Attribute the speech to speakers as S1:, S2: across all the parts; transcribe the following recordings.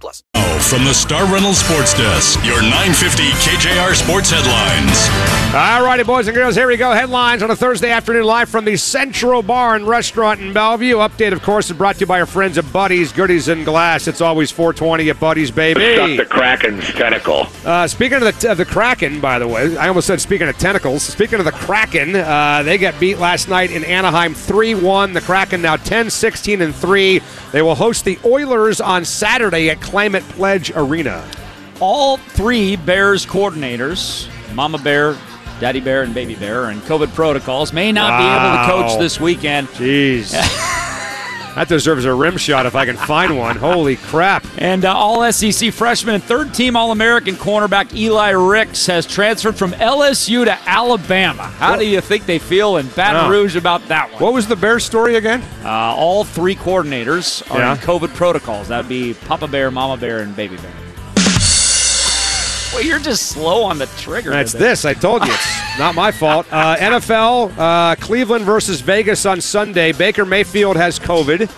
S1: plus.
S2: Oh, from the Star Reynolds Sports Desk, your 950 KJR Sports headlines.
S3: All righty, boys and girls, here we go. Headlines on a Thursday afternoon live from the Central Bar and Restaurant in Bellevue. Update, of course, is brought to you by our friends at Buddies, Goodies, and Glass. It's always 420 at Buddies, baby.
S4: Stuck the Kraken's tentacle.
S3: Uh, speaking of the, of the Kraken, by the way, I almost said speaking of tentacles. Speaking of the Kraken, uh, they got beat last night in Anaheim 3 1. The Kraken now 10, 16, and 3. They will host the Oilers on Saturday at Climate Pledge Arena.
S5: All three Bears coordinators, Mama Bear, Daddy Bear, and Baby Bear, and COVID protocols may not be able to coach this weekend.
S3: Jeez. that deserves a rim shot if I can find one. Holy crap.
S5: And uh, all SEC freshman and third team All American cornerback Eli Ricks has transferred from LSU to Alabama. How do you think they feel in Baton Rouge about that one?
S3: What was the Bears story again?
S5: Uh, all three coordinators are
S3: Yeah.
S5: in COVID protocols. That'd be Papa Bear, Mama Bear, and Baby Bear. Well, you're just slow on the trigger.
S3: That's
S5: today.
S3: this. I told you. It's not my fault. Uh, NFL, uh, Cleveland versus Vegas on Sunday. Baker Mayfield has COVID.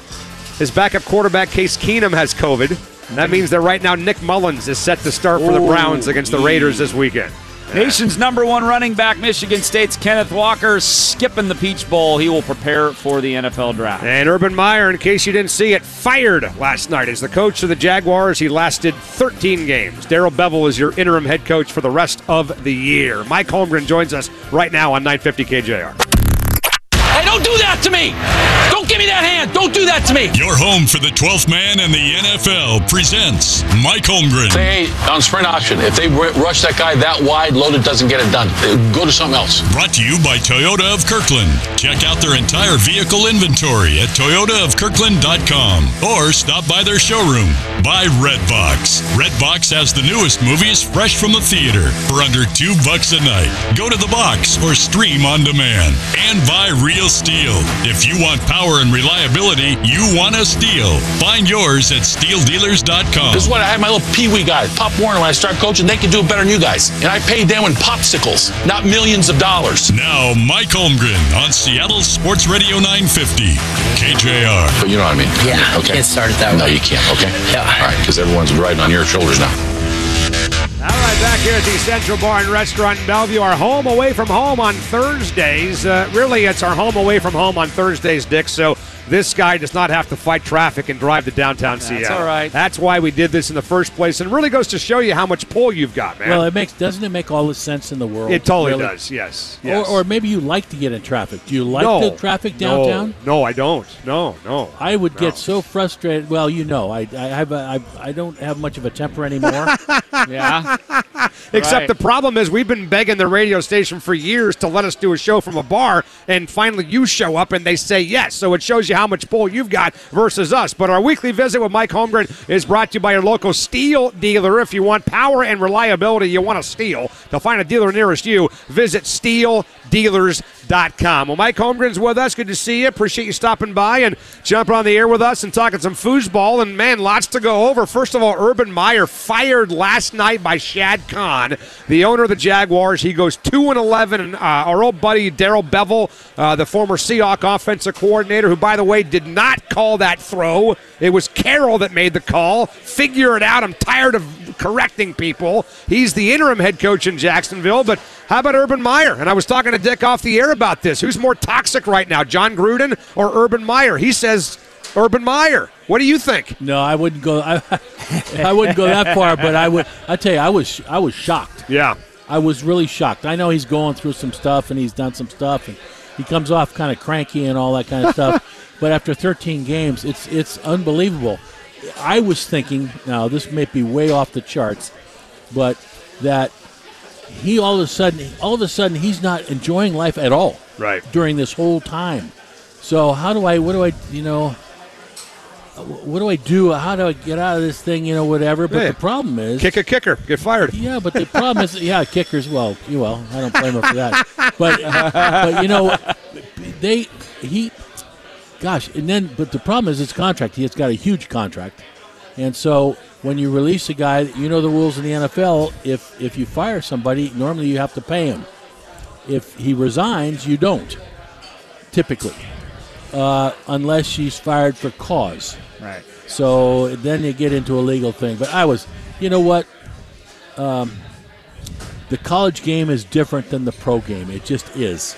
S3: His backup quarterback, Case Keenum, has COVID. That means that right now Nick Mullens is set to start for the Browns against the Raiders this weekend.
S5: Nation's number one running back, Michigan State's Kenneth Walker, skipping the Peach Bowl. He will prepare for the NFL draft.
S3: And Urban Meyer, in case you didn't see it, fired last night as the coach of the Jaguars. He lasted 13 games. Darrell Bevell is your interim head coach for the rest of the year. Mike Holmgren joins us right now on 950 KJR.
S6: Hey, don't do that to me! Don't give me that hand! Don't do that to me!
S2: Your home for the 12th man and the NFL presents Mike Holmgren.
S6: Hey, on sprint option, if they r- rush that guy that wide, loaded doesn't get it done. Go to something else.
S2: Brought to you by Toyota of Kirkland. Check out their entire vehicle inventory at toyotaofkirkland.com or stop by their showroom. Buy Redbox. Redbox has the newest movies fresh from the theater for under two bucks a night. Go to the box or stream on demand. And buy Real Steel. If you want power and reliability, you want a steel. Find yours at steeldealers.com.
S6: This is what I had my little pee wee guy, Pop Warner, when I start coaching. They can do it better than you guys. And I paid them in popsicles, not millions of dollars.
S2: Now, Mike Holmgren on Seattle Sports Radio 950. KJR.
S6: But you know what I mean?
S7: Yeah,
S6: Okay.
S7: can't start it that way.
S6: No, you can't. Okay.
S7: Yeah.
S6: All right, because everyone's riding on your shoulders now.
S3: Right, back here at the Central Bar and Restaurant in Bellevue, our home away from home on Thursdays. Uh, really, it's our home away from home on Thursdays, Dick. So this guy does not have to fight traffic and drive to downtown Seattle.
S5: That's all right.
S3: That's why we did this in the first place, and really goes to show you how much pull you've got, man.
S8: Well, it makes doesn't it make all the sense in the world?
S3: it totally
S8: really?
S3: does. Yes. yes.
S8: Or, or maybe you like to get in traffic. Do you like
S3: no,
S8: the traffic
S3: no,
S8: downtown?
S3: No, I don't. No, no.
S8: I would
S3: No.
S8: get so frustrated. Well, you know, I I have a, I, I don't have much of a temper anymore.
S5: Yeah.
S3: Except
S5: Right.
S3: the problem is we've been begging the radio station for years to let us do a show from a bar, and finally you show up and they say yes. So it shows you how much pull you've got versus us. But our weekly visit with Mike Holmgren is brought to you by your local steel dealer. If you want power and reliability, you want a steel. To find a dealer nearest you, visit steeldealers.com. Well, Mike Holmgren's with us. Good to see you. Appreciate you stopping by and jumping on the air with us and talking some foosball. And man, lots to go over. First of all, Urban Meyer fired last night by Shad Khan, the owner of the Jaguars. He goes two and eleven. And uh, our old buddy Darrell Bevell, uh, the former Seahawk offensive coordinator, who by the way did not call that throw. It was Carroll that made the call. Figure it out. I'm tired of correcting people. He's the interim head coach in Jacksonville, but. How about Urban Meyer? And I was talking to Dick off the air about this. Who's more toxic right now, Jon Gruden or Urban Meyer? He says Urban Meyer. What do you think?
S8: no, I wouldn't go. I, I wouldn't go that far, but I would. I tell you, I was I was shocked.
S3: Yeah.
S8: I was really shocked. I know he's going through some stuff and he's done some stuff and he comes off kind of cranky and all that kind of stuff. but after 13 games, it's it's unbelievable. I was thinking now this may be way off the charts, but that he all of a sudden all of a sudden he's not enjoying life at all
S3: Right.
S8: during this whole time. So how do I what do I you know what do I do? How do I get out of this thing? You know, whatever. But
S3: Yeah.
S8: the problem is,
S3: Kick a kicker, get fired.
S8: yeah. But the problem is, yeah, kickers. Well, you well, I don't blame him for that. But but you know, they he, gosh, and then but the problem is his contract. He has got a huge contract, and so when you release a guy, you know the rules in the NFL. If if you fire somebody, normally you have to pay him. If he resigns, you don't. Typically, uh, unless she's fired for cause.
S5: Right.
S8: So then you get into a legal thing. But I was, you know what? Um, the college game is different than the pro game. It just is.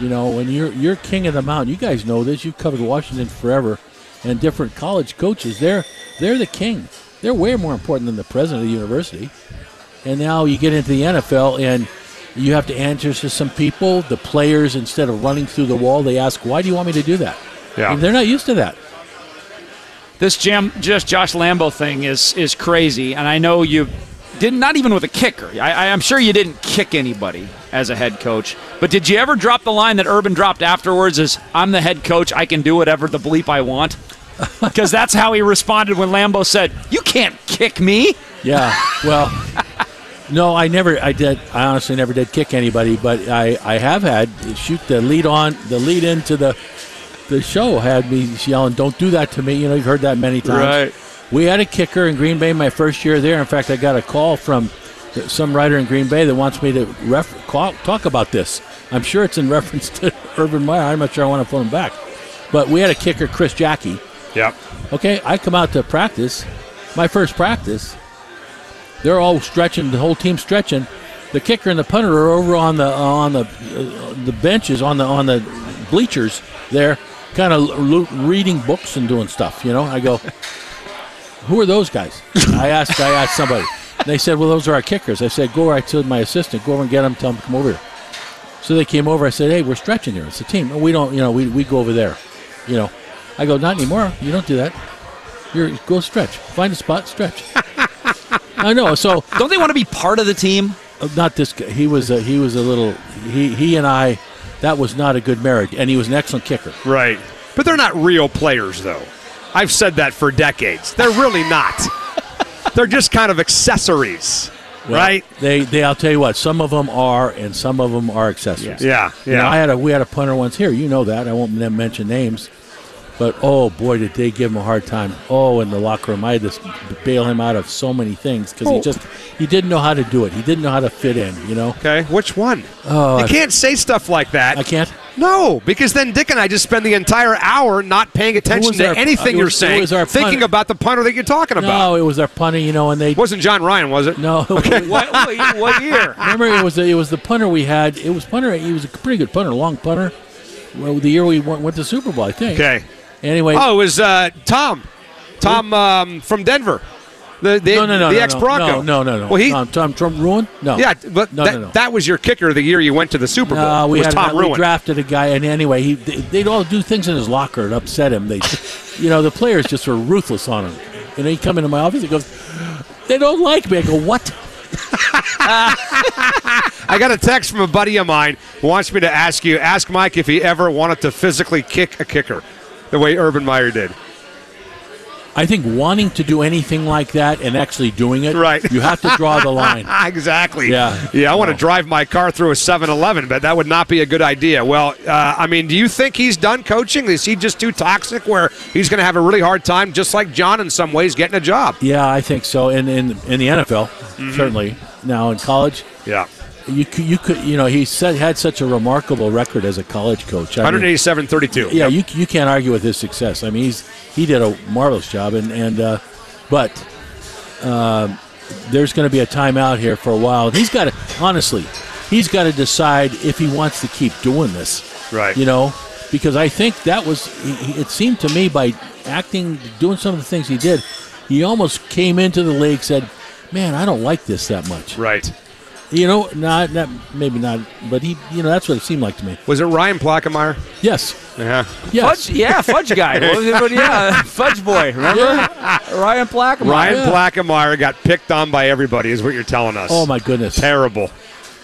S8: You know, when you're you're king of the mountain, you guys know this. You've covered Washington forever, and different college coaches. They're they're the king. They're way more important than the president of the university. And now you get into the NFL, and you have to answer to some people. The players, instead of running through the wall, they ask, "Why do you want me to do that?"
S3: Yeah.
S8: And they're not used to that.
S5: This jam, just Josh Lambo thing is is crazy, and I know you did not even with a kicker. I, I'm sure you didn't kick anybody as a head coach, but did you ever drop the line that Urban dropped afterwards? Is I'm the head coach, I can do whatever the bleep I want. Because that's how he responded when Lambo said, "You can't kick me."
S8: Yeah. Well, no, I never. I did. I honestly never did kick anybody, but I, I have had shoot the lead on the lead into the the show had me yelling, "Don't do that to me." You know, you've heard that many times.
S5: Right.
S8: We had a kicker in Green Bay my first year there. In fact, I got a call from some writer in Green Bay that wants me to ref- call, talk about this. I'm sure it's in reference to Urban Meyer. I'm not sure I want to phone him back. But we had a kicker, Chris Jacke.
S3: Yep.
S8: Okay, I come out to practice, my first practice. They're all stretching, the whole team stretching. The kicker and the punter are over on the on the uh, the benches on the on the bleachers there, kind of reading books and doing stuff. You know, I go, who are those guys? I asked I asked somebody. They said, well, those are our kickers. I said, go right to my assistant, go over and get them, tell them to come over here. So they came over. I said, hey, we're stretching here. It's a team. We don't, you know, we, we go over there. You know, I go, not anymore. You don't do that. You're go stretch. Find a spot, stretch. I know. So
S5: Don't they want to be part of the team?
S8: uh, not this guy. He was a, he was a little. He he and I. That was not a good marriage, and he was an excellent kicker.
S3: Right. But they're not real players, though. I've said that for decades. They're really not. they're just kind of accessories,
S8: Well,
S3: right?
S8: They they. I'll tell you what. Some of them are, and some of them are accessories.
S3: Yeah,
S8: You know,
S3: yeah.
S8: I had a we had a punter once here. You know that. I won't mention names, but oh boy, did they give him a hard time. Oh, in the locker room, I had to bail him out of so many things because
S3: Oh.
S8: he just he didn't know how to do it. He didn't know how to fit in. You know.
S3: Okay, which one?
S8: Oh,
S3: you
S8: I-
S3: can't say stuff like that.
S8: I can't.
S3: No, because then Dick and I just spend the entire hour not paying attention to
S8: our-
S3: anything
S8: it
S3: you're saying,
S8: was our
S3: thinking about the punter that you're talking about.
S8: No, it was our punter. You know, and they
S3: wasn't Jon Ryan, was it?
S8: no.
S5: What, what, what year?
S8: Remember, it was it was the punter we had. It was punter. He was a pretty good punter, long punter. Well, the year we went, went to Super Bowl, I think.
S3: Okay.
S8: Anyway,
S3: Oh, it was uh, Tom. Tom um, from Denver. The, the,
S8: no, no, no,
S3: the
S8: no,
S3: ex Bronco.
S8: No, no, no, no.
S3: Well, he,
S8: Tom, Tom Trump Ruin? No.
S3: yeah, but
S8: no,
S3: that,
S8: no, no.
S3: that was your kicker the year you went to the Super Bowl.
S8: No, we
S3: was
S8: had
S3: Tom
S8: we drafted a guy, and anyway, he they, they'd all do things in his locker and upset him. They, you know, the players just were ruthless on him. And he'd come into my office and goes, "They don't like me." I go, "What?"
S3: I got a text from a buddy of mine who wants me to ask you, ask Mike if he ever wanted to physically kick a kicker the way Urban Meyer did.
S8: I think wanting to do anything like that and actually doing it,
S3: Right.
S8: You have to draw the line.
S3: exactly.
S8: Yeah.
S3: Yeah, I want to
S8: No.
S3: drive my car through a 7 Eleven, but that would not be a good idea. Well, uh, I mean, do you think he's done coaching? Is he just too toxic where he's going to have a really hard time, just like John in some ways, getting a job?
S8: Yeah, I think so. In in in the NFL,
S3: Mm-hmm.
S8: certainly. Now in college,
S3: Yeah.
S8: You could, you could you know he said had such a remarkable record as a college coach. I mean,
S3: 187 32.
S8: yeah, you you can't argue with his success. I mean, he's he did a marvelous job, and and uh, but um there's going to be a timeout here for a while. He's got to honestly, he's got to decide if he wants to keep doing this.
S3: Right.
S8: You know, because I think that was it seemed to me by acting, doing some of the things he did, he almost came into the league said, "Man, I don't like this that much."
S3: Right.
S8: You know, not not maybe not, but he, you know, that's what it seemed like to me.
S3: Was it Ryan Plackemeier?
S8: Yes,
S3: Yeah.
S8: yes.
S5: Fudge, yeah, Fudge guy. What was it? But yeah, Fudge boy. Remember Ryan Black?
S3: Ryan
S8: Yeah.
S3: Plackemeier got picked on by everybody, is what you're telling us.
S8: Oh my goodness!
S3: Terrible.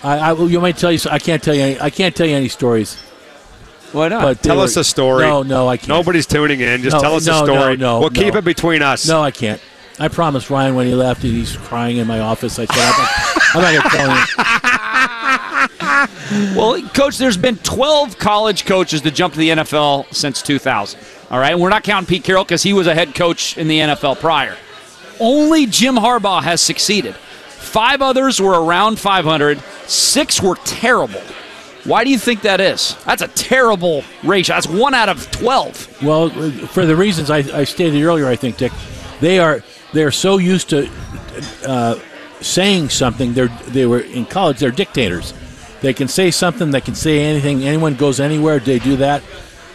S8: I, I you might tell you. I can't tell you. Any, I can't tell you any stories.
S5: Why not?
S8: But they
S3: Tell
S8: were-
S3: us a story.
S8: No, no, I can't.
S3: Nobody's tuning in. Just
S8: No,
S3: tell us
S8: no,
S3: a story.
S8: no, no,
S3: we'll keep it between us.
S8: No, I can't. I promised Ryan when he left, and he's crying in my office. I said, I'm not, going to tell him.
S5: Well, coach, there's been 12 college coaches to jump to the NFL since 2000. All right, and we're not counting Pete Carroll because he was a head coach in the NFL prior. Only Jim Harbaugh has succeeded. Five others were around 500. Six were terrible. Why do you think that is? That's a terrible ratio. That's one out of 12.
S8: Well, for the reasons I, I stated earlier, I think, Dick, they are they're so used to uh, saying something. They're they were in college. They're dictators. They can say something. They can say anything. Anyone goes anywhere. They do that.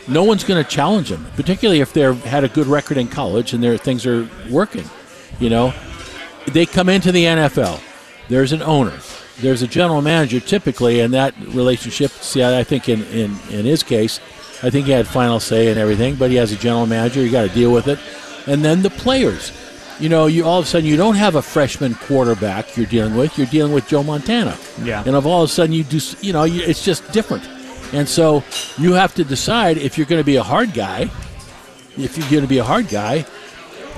S8: No one's going to challenge them, particularly if they've had a good record in college and their things are working. You know, they come into the NFL. There's an owner. There's a general manager typically, and that relationship. See, I think in, in, in his case, I think he had final say in everything, but he has a general manager. You got to deal with it, and then the players. You know, you all of a sudden you don't have a freshman quarterback you're dealing with. You're dealing with Joe Montana.
S5: Yeah.
S8: And of all of a sudden you do, you know, you, it's just different, and so you have to decide if you're going to be a hard guy. If you're going to be a hard guy,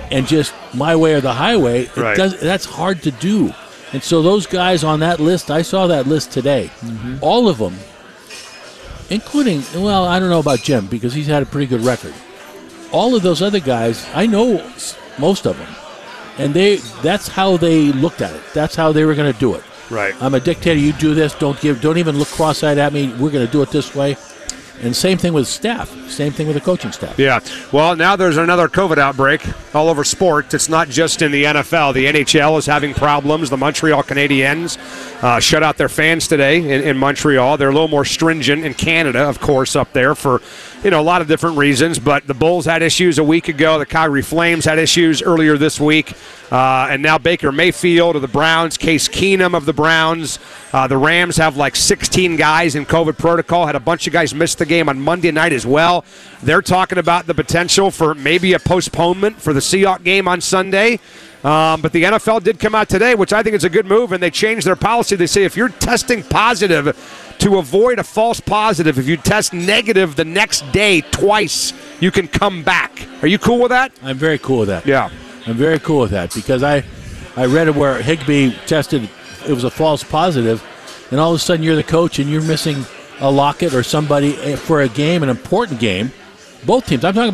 S8: and just my way or the highway, it
S3: Right.
S8: does, that's hard to do. And so those guys on that list, I saw that list today.
S3: Mm-hmm.
S8: All of them, including, well, I don't know about Jim because he's had a pretty good record. All of those other guys, I know most of them, and they that's how they looked at it. That's how they were going to do it.
S3: Right.
S8: I'm a dictator. You do this. Don't give. Don't even look cross-eyed at me. We're going to do it this way. And same thing with staff. Same thing with the coaching staff.
S3: Yeah. Well, now there's another COVID outbreak all over sports. It's not just in the NFL. The NHL is having problems. The Montreal Canadiens uh, shut out their fans today in, in Montreal. They're a little more stringent in Canada, of course, up there for you know a lot of different reasons. But the Bulls had issues a week ago. The Calgary Flames had issues earlier this week. Uh, and now Baker Mayfield of the Browns, Case Keenum of the Browns. Uh, the Rams have like 16 guys in COVID protocol. Had a bunch of guys miss the game on Monday night as well. They're talking about the potential for maybe a postponement for the Seahawks game on Sunday. Um, but the NFL did come out today, which I think is a good move, and they changed their policy. They say if you're testing positive, to avoid a false positive, if you test negative the next day twice, you can come back. Are you cool with that?
S8: I'm very cool with that.
S3: Yeah.
S8: I'm very cool with that because I, I read it where Higbee tested it was a false positive, and all of a sudden you're the coach and you're missing a Lockett or somebody eh, for a game, an important game. Both teams. I'm talking.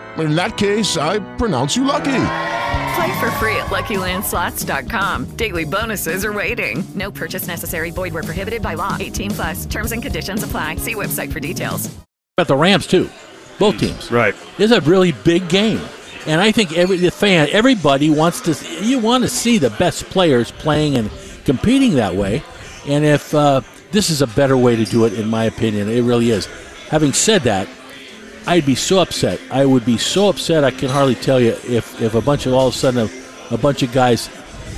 S9: In that case, I pronounce you lucky.
S7: Play for free at LuckyLandSlots.com. Daily bonuses are waiting. No purchase necessary. Void where prohibited by law. 18 plus. Terms and conditions apply. See website for details.
S8: About the Rams too, both teams.
S3: Right.
S8: It's a really big game, and I think every the fan, everybody wants to. You want to see the best players playing and competing that way, and if uh, this is a better way to do it, in my opinion, it really is. Having said that, I'd be so upset. I would be so upset. I can hardly tell you if, if a bunch of all of a sudden a, a bunch of guys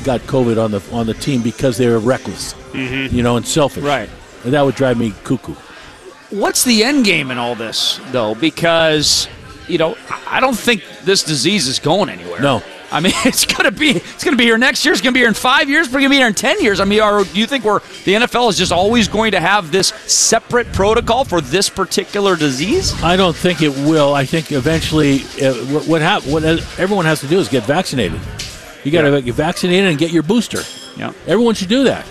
S8: got COVID on the on the team because they were reckless,
S5: Mhm.
S8: you know, and selfish.
S5: Right.
S8: And that would drive me cuckoo.
S5: What's the end game in all this, though? Because you know, I don't think this disease is going anywhere.
S8: No.
S5: I mean, it's gonna be it's gonna be here next year. It's gonna be here in five years. We're gonna be here in ten years. I mean, are, do you think we're the NFL is just always going to have this separate protocol for this particular disease?
S8: I don't think it will. I think eventually, uh, what what, hap- what everyone has to do is get vaccinated. You got to get vaccinated and get your booster.
S5: Yeah.
S8: Everyone should do that.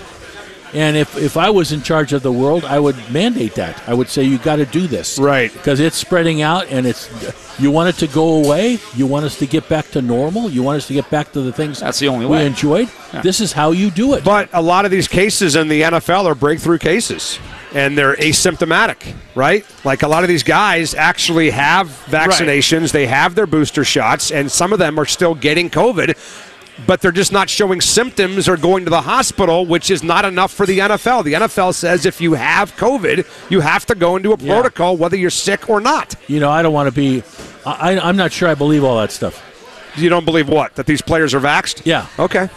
S8: And if, if I was in charge of the world, I would mandate that. I would say you got to do this,
S3: right?
S8: Because it's spreading out, and it's you want it to go away. You want us to get back to normal. You want us to get back to the things
S5: that's the only
S8: we
S3: way.
S8: enjoyed. This is how you do it.
S3: But a lot of these cases in the NFL are breakthrough cases. And they're asymptomatic, right? Like a lot of these guys actually have vaccinations, they have their booster shots, and some of them are still getting COVID, but they're just not showing symptoms or going to the hospital, which is not enough for the NFL. The NFL says if you have COVID, you have to go into a protocol, whether you're sick or not.
S8: You know, I don't want to be. I, I'm not sure I believe all that stuff.
S3: You don't believe what? That these players are vaxxed?
S8: Yeah.
S3: Okay.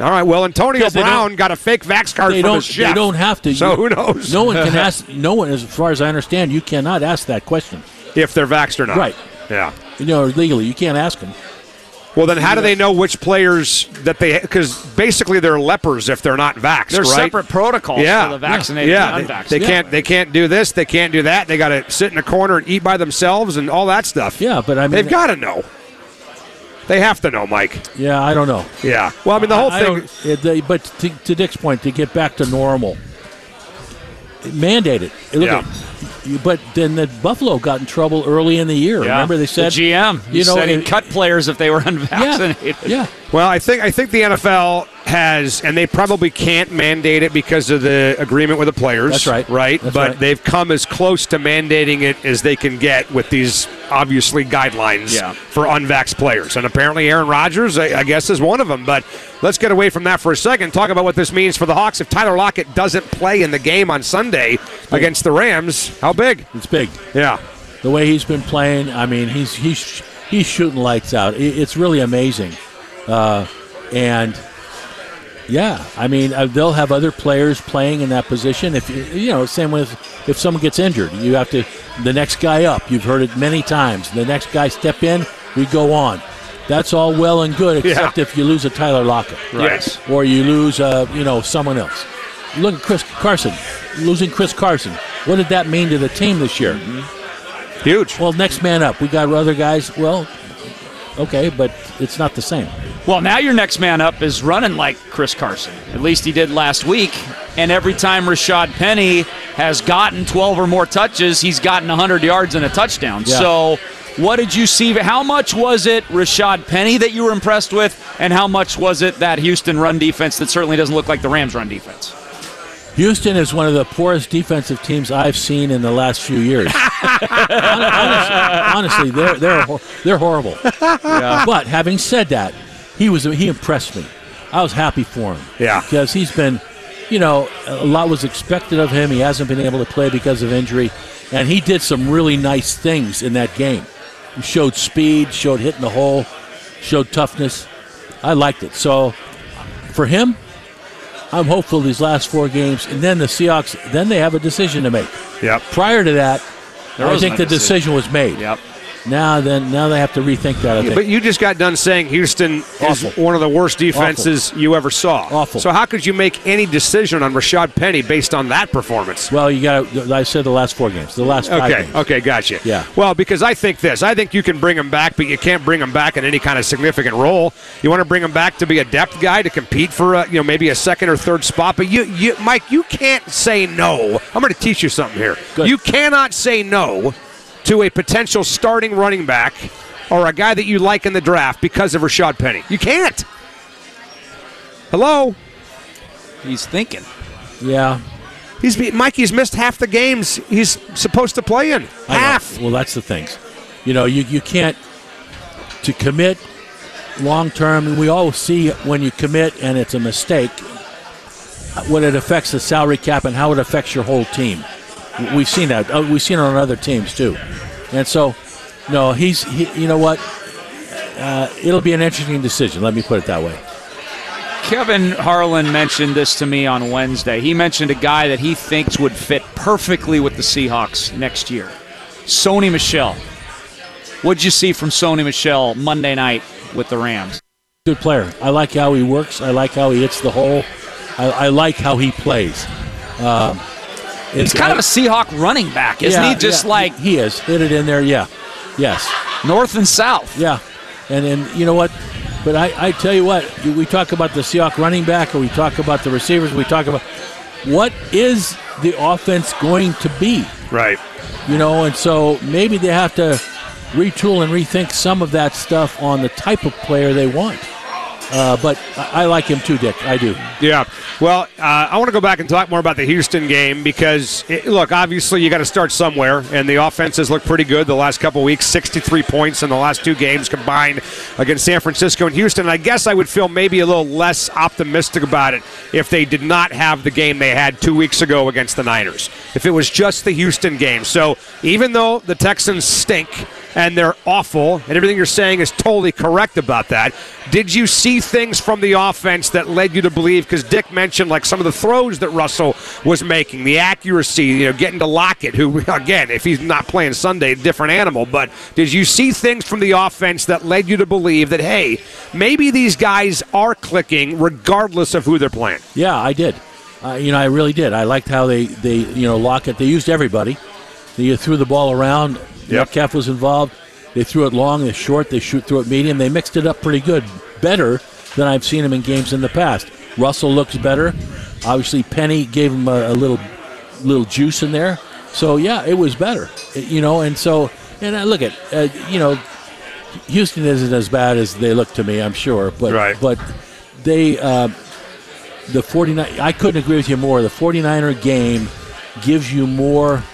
S3: All right. Well, Antonio Brown got a fake vax card
S8: They
S3: from
S8: don't. They don't have to.
S3: So
S8: You-
S3: who knows?
S8: No one can ask. No one, as far as I understand, you cannot ask that question.
S3: if they're vaxxed or not.
S8: Right.
S3: Yeah.
S8: You know, legally, you can't ask them.
S3: Well, then how do they know which players that they? Because basically they're lepers if they're not vaxxed.
S5: There's
S3: right?
S5: separate protocols
S3: yeah.
S5: for the vaccinated
S3: Yeah,
S5: and
S3: they,
S5: unvaccinated.
S3: they can't. They can't do this. They can't do that. They got to sit in a corner and eat by themselves and all that stuff.
S8: Yeah, but I mean,
S3: They've got to know. They have to know, Mike.
S8: Yeah, I don't know.
S3: Yeah. Well, I mean, the whole
S8: I- I
S3: thing.
S8: don't- they- but to, to Dick's point, to get back to normal, mandate it. Look
S3: Yeah.
S8: at- but then the Buffalo got in trouble early in the year.
S5: Yeah.
S8: Remember they said
S5: the GM. He
S8: you know,
S5: said he'd
S8: it-
S5: cut players if they were unvaccinated.
S8: Yeah.
S3: Well, I think I think the NFL has, and they probably can't mandate it because of the agreement with the players.
S8: That's right.
S3: Right.
S8: That's
S3: but
S8: right.
S3: they've come as close to mandating it as they can get with these obviously guidelines
S5: Yeah.
S3: for unvaxxed players. And apparently, Aaron Rodgers, I, I guess, is one of them. But let's get away from that for a second. Talk about what this means for the Hawks if Tyler Lockett doesn't play in the game on Sunday against the Rams. How big?
S8: It's big.
S3: Yeah.
S8: The way he's been playing, I mean, he's he's he's shooting lights out. It's really amazing, uh, and yeah, I mean, uh, they'll have other players playing in that position. If you you know, same with if someone gets injured, you have to the next guy up. You've heard it many times. The next guy step in, we go on. That's all well and good, except if you lose a Tyler Lockett,
S3: Right.
S8: or you lose, uh, you know, someone else. Look at Chris Carson, losing Chris Carson. What did that mean to the team this year? Mm-hmm.
S3: Huge.
S8: Well, next man up. We got other guys. Well, okay, but it's not the same.
S5: Well, now your next man up is running like Chris Carson. At least he did last week. And every time Rashad Penny has gotten 12 or more touches, he's gotten 100 yards and a touchdown.
S8: Yeah.
S5: So, what did you see? How much was it Rashad Penny that you were impressed with? And how much was it that Houston run defense that certainly doesn't look like the Rams run defense?
S8: Houston is one of the poorest defensive teams I've seen in the last few years. Honestly, honestly, they're they're they're horrible. But having said that, he was he impressed me. I was happy for him.
S3: Yeah.
S8: because he's been, you know, a lot was expected of him. He hasn't been able to play because of injury, and he did some really nice things in that game. He showed speed, showed hitting the hole, showed toughness. I liked it. So for him, I'm hopeful these last four games, and then the Seahawks. Then they have a decision to make.
S3: Yep.
S8: Prior to that,
S5: There
S8: I think the decision was made.
S5: Yep.
S8: Now then, now they have to rethink that. I think.
S3: But you just got done saying Houston is one of the worst defenses you ever saw.
S8: Awful.
S3: So how could you make any decision on Rashad Penny based on that performance?
S8: well, you got. I said the last four games. The last five
S3: Okay,
S8: games.
S3: okay, gotcha.
S8: Yeah.
S3: Well, because I think this. I think you can bring him back, but you can't bring him back in any kind of significant role. You want to bring him back to be a depth guy to compete for, a, you know, maybe a second or third spot. But you, you, Mike, you can't say no. I'm going to teach you something here.
S8: Good.
S3: You cannot say no to a potential starting running back or a guy that you like in the draft because of Rashad Penny. You can't. Hello.
S5: He's thinking.
S8: Yeah.
S3: He's be- Mikey's missed half the games he's supposed to play in. Half.
S8: Well, that's the things. You know, you you can't to commit long term, and we all see when you commit and it's a mistake, what it affects the salary cap and how it affects your whole team. We've seen that. Uh, We've seen it on other teams too, and so no, he's he, you know what. Uh, it'll be an interesting decision. Let me put it that way.
S5: Kevin Harlan mentioned this to me on Wednesday. He mentioned a guy that he thinks would fit perfectly with the Seahawks next year. Sony Michel. What'd you see from Sony Michel Monday night with the Rams?
S8: Good player. I like how he works. I like how he hits the hole. I, I like how he plays. Um,
S5: He's
S8: it's
S5: kind of a Seahawk running back, isn't
S8: Yeah,
S5: he? Just
S8: yeah,
S5: like
S8: he is hit it in there. Yeah, yes,
S5: north and south.
S8: yeah, and and you know what? But I, I tell you what, we talk about the Seahawk running back, or we talk about the receivers. We talk about what is the offense going to be,
S3: Right.
S8: you know, and so maybe they have to retool and rethink some of that stuff on the type of player they want. Uh, but I, like him too, Dick. I do.
S3: Yeah. Well, uh, I want to go back and talk more about the Houston game because, it, look, obviously you got to start somewhere, and the offenses look pretty good the last couple weeks 63 points in the last two games combined against San Francisco and Houston. I guess I would feel maybe a little less optimistic about it if they did not have the game they had two weeks ago against the Niners, if it was just the Houston game. So even though the Texans stink, and they're awful, and everything you're saying is totally correct about that. Did you see things from the offense that led you to believe? Because Dick mentioned like some of the throws that Russell was making, the accuracy, you know, getting to Lockett, who again, if he's not playing Sunday, different animal. But did you see things from the offense that led you to believe that hey, maybe these guys are clicking regardless of who they're playing?
S8: Yeah, I did. Uh, you know, I really did. I liked how they, they you know, Lockett, they used everybody. They threw the ball around.
S3: Yep.
S8: Metcalf was involved. They threw it long, they short, they shoot through it medium. They mixed it up pretty good. Better than I've seen him in games in the past. Russell looks better. Obviously, Penny gave him a, a little little juice in there. So, yeah, it was better. It- you know, and so, and uh, look at, uh, you know, Houston isn't as bad as they look to me, I'm sure. But,
S3: Right.
S8: but they, uh, the 49 I couldn't agree with you more. The 49er game gives you more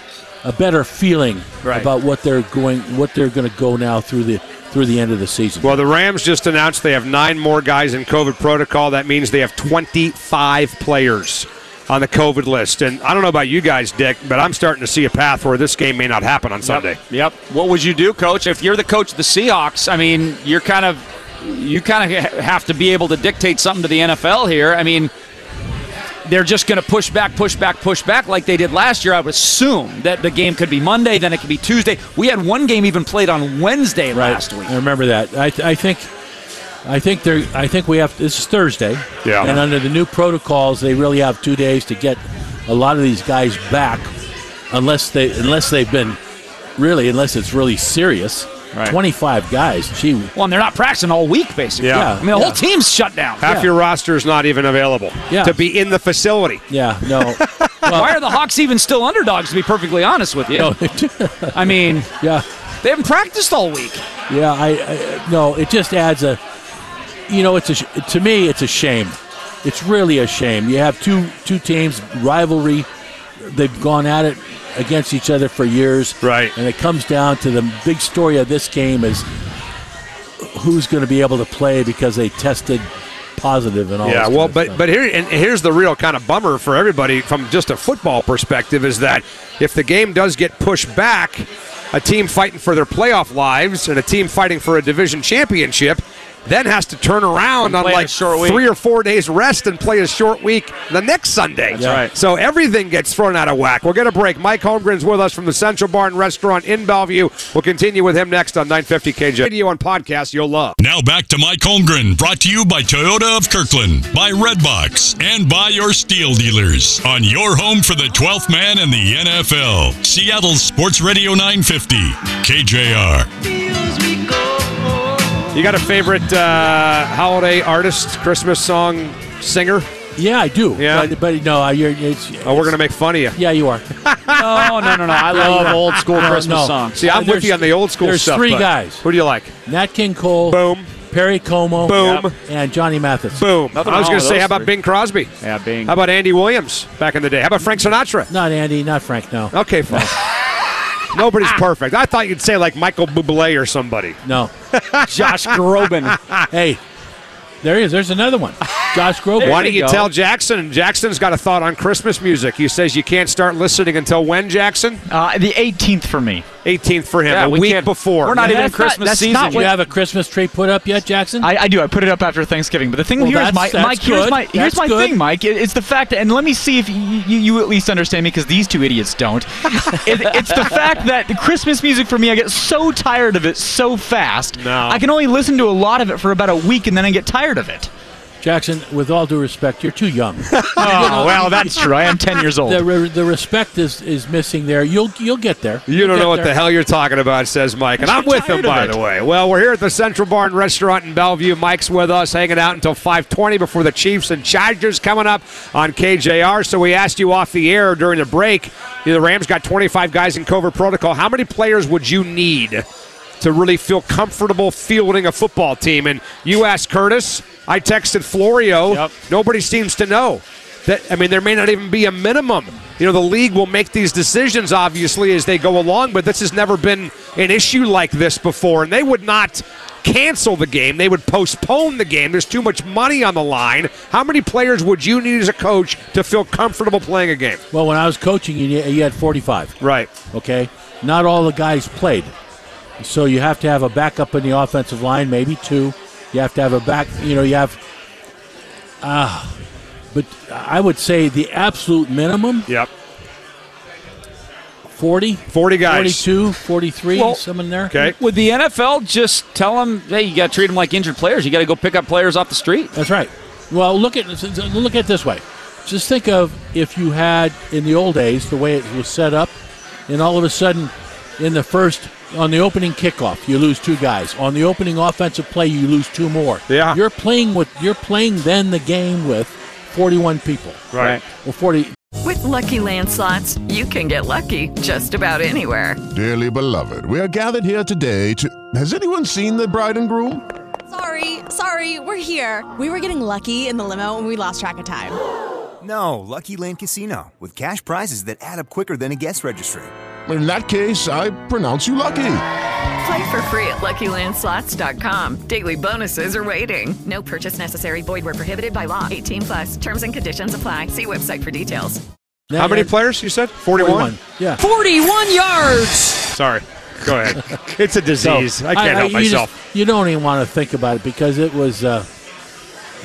S8: a better feeling
S3: Right.
S8: about what they're going what they're going to go now through the through the end of the season.
S3: Well, the Rams just announced they have nine more guys in COVID protocol. That means they have 25 players on the COVID list. And I don't know about you guys, Dick, but I'm starting to see a path where this game may not happen on Sunday.
S5: Yep. What would you do, coach? If you're the coach of the Seahawks, I mean, you're kind of you kind of have to be able to dictate something to the NFL here. I mean, they're just going to push back, push back, push back like they did last year. I would assume that the game could be Monday, then it could be Tuesday. We had one game even played on Wednesday last week.
S8: I remember that. I, I think I think they're I think we have this is Thursday.
S3: Yeah.
S8: And under the new protocols they really have 2 days to get a lot of these guys back unless they unless they've been really unless it's really serious.
S5: Right.
S8: 25 guys. Gee,
S5: Well, and they're not practicing all week, basically.
S3: Yeah.
S5: I mean, the
S8: Yeah.
S5: whole team's shut down.
S3: Half your roster is not even available
S8: Yeah.
S3: to be in the facility.
S8: yeah, no.
S5: Why are the Hawks even still underdogs, to be perfectly honest with you?
S8: no.
S5: I mean,
S8: yeah.
S5: they haven't practiced all week.
S8: Yeah, I, I no, it just adds a you know, it's a to me it's a shame. It's really a shame. You have two two teams rivalry. They've gone at it against each other for years.
S3: Right.
S8: And it comes down to the big story of this game is who's going to be able to play because they tested positive and all
S3: Yeah, well, but but here and here's the real kind of bummer for everybody from just a football perspective is that if the game does get pushed back, a team fighting for their playoff lives and a team fighting for a division championship then has to turn around on like
S5: short week.
S3: three or four days rest and play a short week the next Sunday.
S5: That's right.
S3: So everything gets thrown out of whack. We're going to break. Mike Holmgren's with us from the Central Bar and Restaurant in Bellevue. We'll continue with him next on 950 KJ. Radio and podcast you'll love.
S2: Now back to Mike Holmgren, brought to you by Toyota of Kirkland, by Redbox, and by your steel dealers. On your home for the 12th man in the NFL, Seattle Sports Radio 950, KJR.
S3: You got a favorite uh, holiday artist, Christmas song singer?
S8: yeah, I do.
S3: Yeah.
S8: But, but no, you're it's,
S3: Oh, we're going to make fun of you.
S8: yeah, you are.
S5: No, no, no, no. I love old school
S8: No,
S5: Christmas
S8: no.
S5: songs.
S3: See, I'm
S8: Uh,
S3: with you on the old school
S8: there's
S3: stuff.
S8: three guys.
S3: Who do you like?
S8: Nat King Cole,
S3: Boom,
S8: Perry Como,
S3: Boom.
S8: and Johnny Mathis.
S3: boom.
S5: Nothing
S3: I was going to say, how about
S5: three.
S3: Bing Crosby?
S5: Yeah, Bing.
S3: How about Andy Williams back in the day? How about Frank Sinatra?
S8: Not Andy, not Frank. No,
S3: Okay, fine. Nobody's perfect. I thought you'd say like Michael Bublé or somebody.
S8: no.
S5: Josh Groban.
S8: hey, there he is. There's another one. Josh Groban.
S3: Why don't you
S5: go.
S3: tell Jackson? Jackson's got a thought on Christmas music. He says you can't start listening until when, Jackson?
S10: Uh, the 18th for me.
S3: 18th for him,
S5: Yeah,
S3: a
S5: we
S3: week
S5: can't-
S3: before.
S5: We're not even in
S10: That's not-
S5: Christmas season.
S10: not
S8: Do you have a Christmas tree put up yet, Jackson?
S10: I, I do. I put it up after Thanksgiving. But the thing
S8: Well,
S10: here's
S8: that's-
S10: my, Mike. Here's my here's
S8: That's
S10: my
S8: good.
S10: thing, Mike. It- It's the fact, and let me see if you, you, you at least understand me because these two idiots don't. it, it's the fact that the Christmas music for me, I get so tired of it so fast.
S3: No.
S10: I can only listen to a lot of it for about a week, and then I get tired of it.
S8: Jackson, with all due respect, you're too young.
S10: Oh well, that's true. I am 10 years old.
S8: the, re- the respect is, is missing there. You'll you'll get there.
S3: You
S8: You'll
S3: don't know what
S8: there.
S3: the hell you're talking about, says Mike. And I'm with him, by
S10: it.
S3: the way. Well, we're here at the Central Bar and Restaurant in Bellevue. Mike's with us, hanging out until 5:20 before the Chiefs and Chargers coming up on KJR. So we asked you off the air during the break. You know, the Rams got 25 guys in COVID protocol. How many players would you need to really feel comfortable fielding a football team? And you asked Curtis. I texted Florio.
S5: Yep.
S3: Nobody seems to know. That, I mean, there may not even be a minimum. You know, the league will make these decisions, obviously, as they go along, but this has never been an issue like this before. And they would not cancel the game, they would postpone the game. There's too much money on the line. How many players would you need as a coach to feel comfortable playing a game?
S8: Well, when I was coaching, you, you had 45.
S3: Right.
S8: Okay, not all the guys played. So you have to have a backup in the offensive line, maybe two. You have to have a back. You know, you have. Ah, but I would say the absolute minimum.
S3: Yep.
S8: 40?
S3: 40 guys.
S8: 42, 43,
S5: Well,
S8: some in there.
S3: Okay.
S5: Would the NFL just tell them, hey, you got to treat them like injured players? You got to go pick up players off the street.
S8: That's right. Well, look at look at it this way. Just think of if you had in the old days the way it was set up, and all of a sudden, in the first on the opening kickoff, you lose two guys. On the opening offensive play, you lose two more.
S3: Yeah.
S8: You're playing with you're playing then the game with 41 people.
S3: Right.
S8: Or 40.
S7: With Lucky Land slots, you can get lucky just about anywhere.
S9: Dearly beloved, we are gathered here today to. Has anyone seen the bride and groom?
S11: Sorry, sorry, we're here. We were getting lucky in the limo and we lost track of time.
S12: No, Lucky Land Casino, with cash prizes that add up quicker than a guest registry.
S9: In that case, I pronounce you lucky.
S7: Play for free at LuckyLandSlots.com. Daily bonuses are waiting. No purchase necessary. Void where prohibited by law. 18 plus. Terms and conditions apply. See website for details.
S3: How many players you said? 41?
S8: Yeah.
S5: 41 yards.
S3: Sorry. Go ahead. it's a disease.
S8: So,
S3: I can't help
S8: you just-
S3: myself.
S8: you don't even want to think about it because it was, uh,